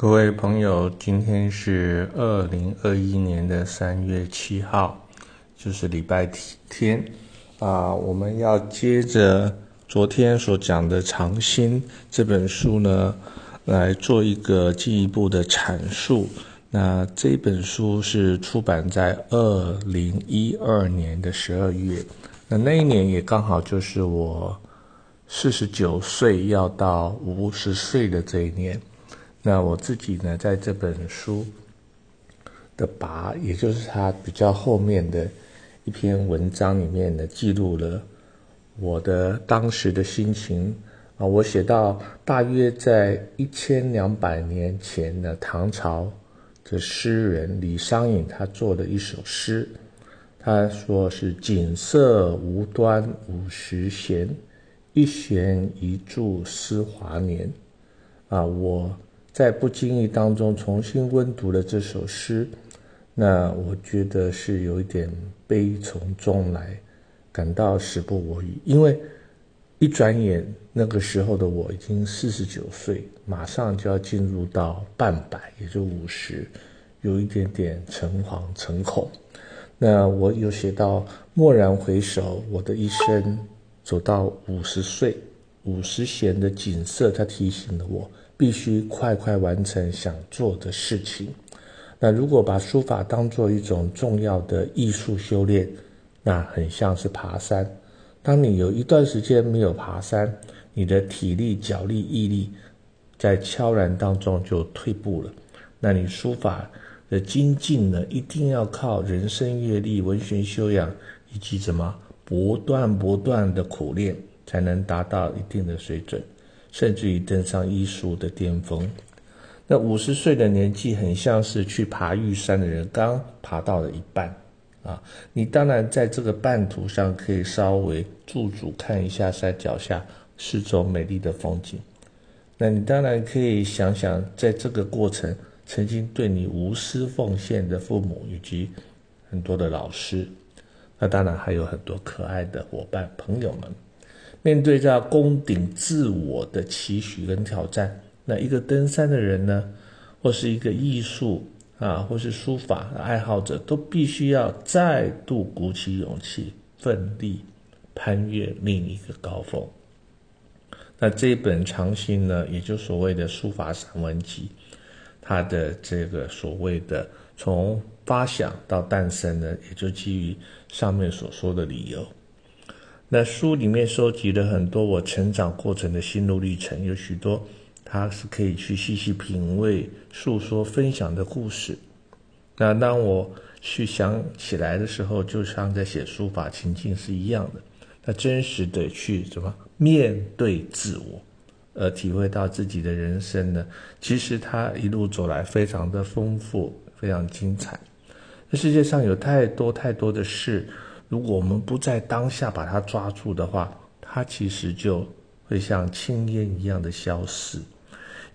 各位朋友，今天是二零二一年的三月七号，就是礼拜天啊。我们要接着昨天所讲的《长心》这本书呢，来做一个进一步的阐述。那这本书是出版在二零一二年的十二月，那那一年也刚好就是我四十九岁要到五十岁的这一年。那我自己呢，在这本书的跋，也就是它比较后面的一篇文章里面呢，记录了我的当时的心情啊。我写到，大约在一千两百年前的唐朝的诗人李商隐，他做了一首诗，他说是“锦瑟无端五十弦，一弦一柱思华年”。啊，我。在不经意当中重新温读了这首诗，那我觉得是有一点悲从中来，感到时不我与。因为一转眼，那个时候的我已经四十九岁，马上就要进入到半百，也就五十，有一点点诚惶诚恐。那我有写到，蓦然回首，我的一生走到五十岁，五十弦的景色，它提醒了我。必须快快完成想做的事情。那如果把书法当做一种重要的艺术修炼，那很像是爬山。当你有一段时间没有爬山，你的体力、脚力、毅力在悄然当中就退步了。那你书法的精进呢，一定要靠人生阅历、文学修养以及怎么不断不断的苦练，才能达到一定的水准。甚至于登上艺术的巅峰，那五十岁的年纪很像是去爬玉山的人，刚爬到了一半，啊，你当然在这个半途上可以稍微驻足看一下山脚下四周美丽的风景，那你当然可以想想，在这个过程曾经对你无私奉献的父母以及很多的老师，那当然还有很多可爱的伙伴朋友们。面对着攻顶自我的期许跟挑战，那一个登山的人呢，或是一个艺术啊，或是书法爱好者，都必须要再度鼓起勇气，奋力攀越另一个高峰。那这本长信呢，也就所谓的书法散文集，它的这个所谓的从发想到诞生呢，也就基于上面所说的理由。那书里面收集了很多我成长过程的心路历程，有许多它是可以去细细品味、诉说、分享的故事。那当我去想起来的时候，就像在写书法情境是一样的。那真实的去什么面对自我，呃体会到自己的人生呢？其实他一路走来非常的丰富，非常精彩。这世界上有太多太多的事。如果我们不在当下把它抓住的话，它其实就会像青烟一样的消失。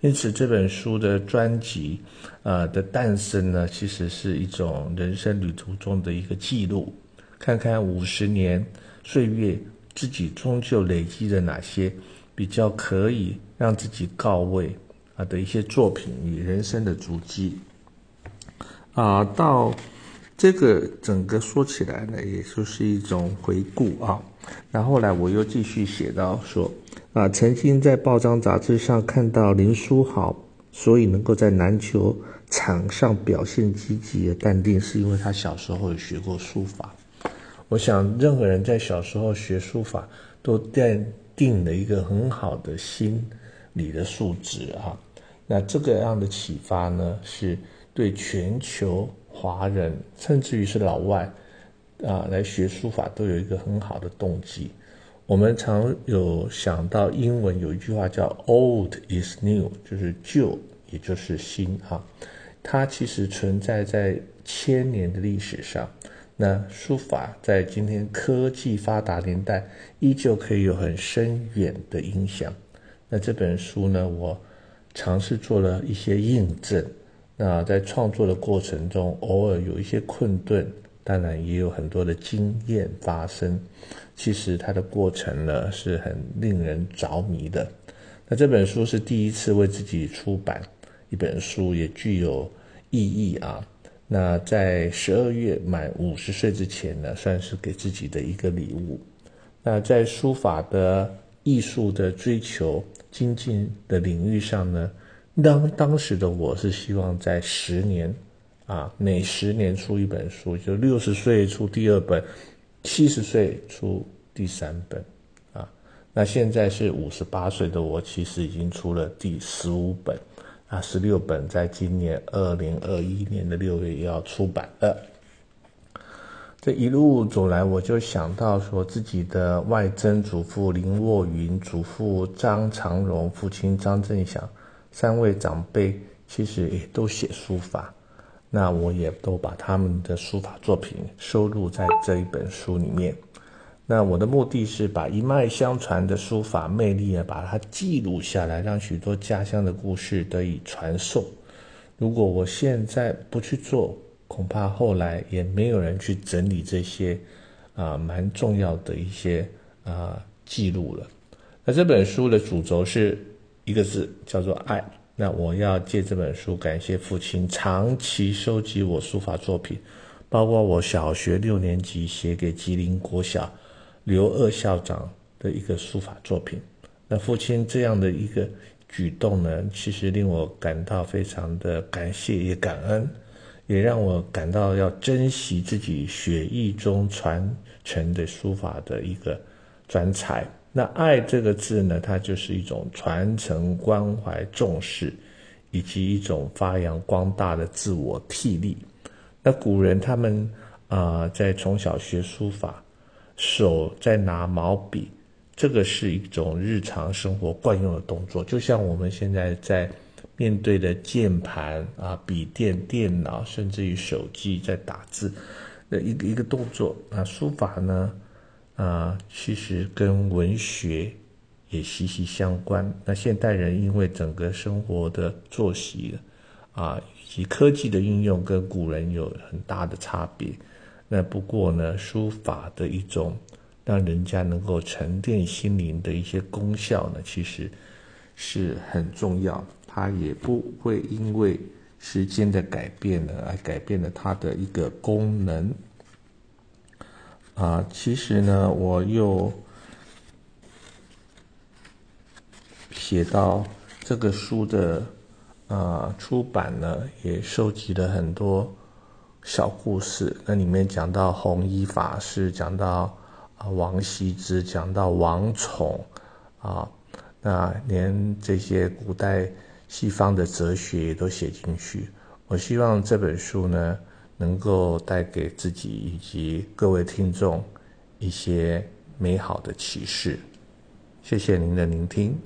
因此，这本书的专辑，呃的诞生呢，其实是一种人生旅途中的一个记录。看看五十年岁月，自己终究累积了哪些比较可以让自己告慰啊的一些作品与人生的足迹啊到。这个整个说起来呢，也就是一种回顾啊。然后来我又继续写到说，啊，曾经在报章杂志上看到林书豪，所以能够在篮球场上表现积极的淡定，是因为他小时候有学过书法。我想，任何人在小时候学书法，都奠定了一个很好的心理的素质啊。那这个样的启发呢，是对全球。华人甚至于是老外，啊，来学书法都有一个很好的动机。我们常有想到英文有一句话叫 “old is new”，就是旧也就是新哈。它其实存在在千年的历史上。那书法在今天科技发达年代，依旧可以有很深远的影响。那这本书呢，我尝试做了一些印证。那在创作的过程中，偶尔有一些困顿，当然也有很多的经验发生。其实它的过程呢是很令人着迷的。那这本书是第一次为自己出版一本书，也具有意义啊。那在十二月满五十岁之前呢，算是给自己的一个礼物。那在书法的艺术的追求精进的领域上呢，当当时的我是希望在十年啊，每十年出一本书，就六十岁出第二本，七十岁出第三本啊。那现在是五十八岁的我，其实已经出了第十五本。啊，十六本在今年二零二一年的六月要出版了。这一路走来，我就想到说，自己的外曾祖父林卧云、祖父张长荣、父亲张振祥三位长辈，其实也都写书法。那我也都把他们的书法作品收录在这一本书里面。那我的目的是把一脉相传的书法魅力啊，把它记录下来，让许多家乡的故事得以传颂。如果我现在不去做，恐怕后来也没有人去整理这些啊蛮重要的一些啊记录了。那这本书的主轴是一个字，叫做爱。那我要借这本书感谢父亲长期收集我书法作品，包括我小学六年级写给吉林国小。刘二校长的一个书法作品，那父亲这样的一个举动呢，其实令我感到非常的感谢也感恩，也让我感到要珍惜自己血液中传承的书法的一个专才。那爱这个字呢，它就是一种传承、关怀、重视，以及一种发扬光大的自我替力。那古人他们啊，在从小学书法。手在拿毛笔，这个是一种日常生活惯用的动作，就像我们现在在面对的键盘啊、笔电、电脑，甚至于手机在打字的一个一个动作。那书法呢，啊，其实跟文学也息息相关。那现代人因为整个生活的作息啊，以及科技的运用，跟古人有很大的差别。那不过呢，书法的一种让人家能够沉淀心灵的一些功效呢，其实是很重要。它也不会因为时间的改变呢，而改变了它的一个功能。啊，其实呢，我又写到这个书的啊出版呢，也收集了很多。小故事，那里面讲到弘一法师，讲到啊王羲之，讲到王宠，啊，那连这些古代西方的哲学也都写进去。我希望这本书呢，能够带给自己以及各位听众一些美好的启示。谢谢您的聆听。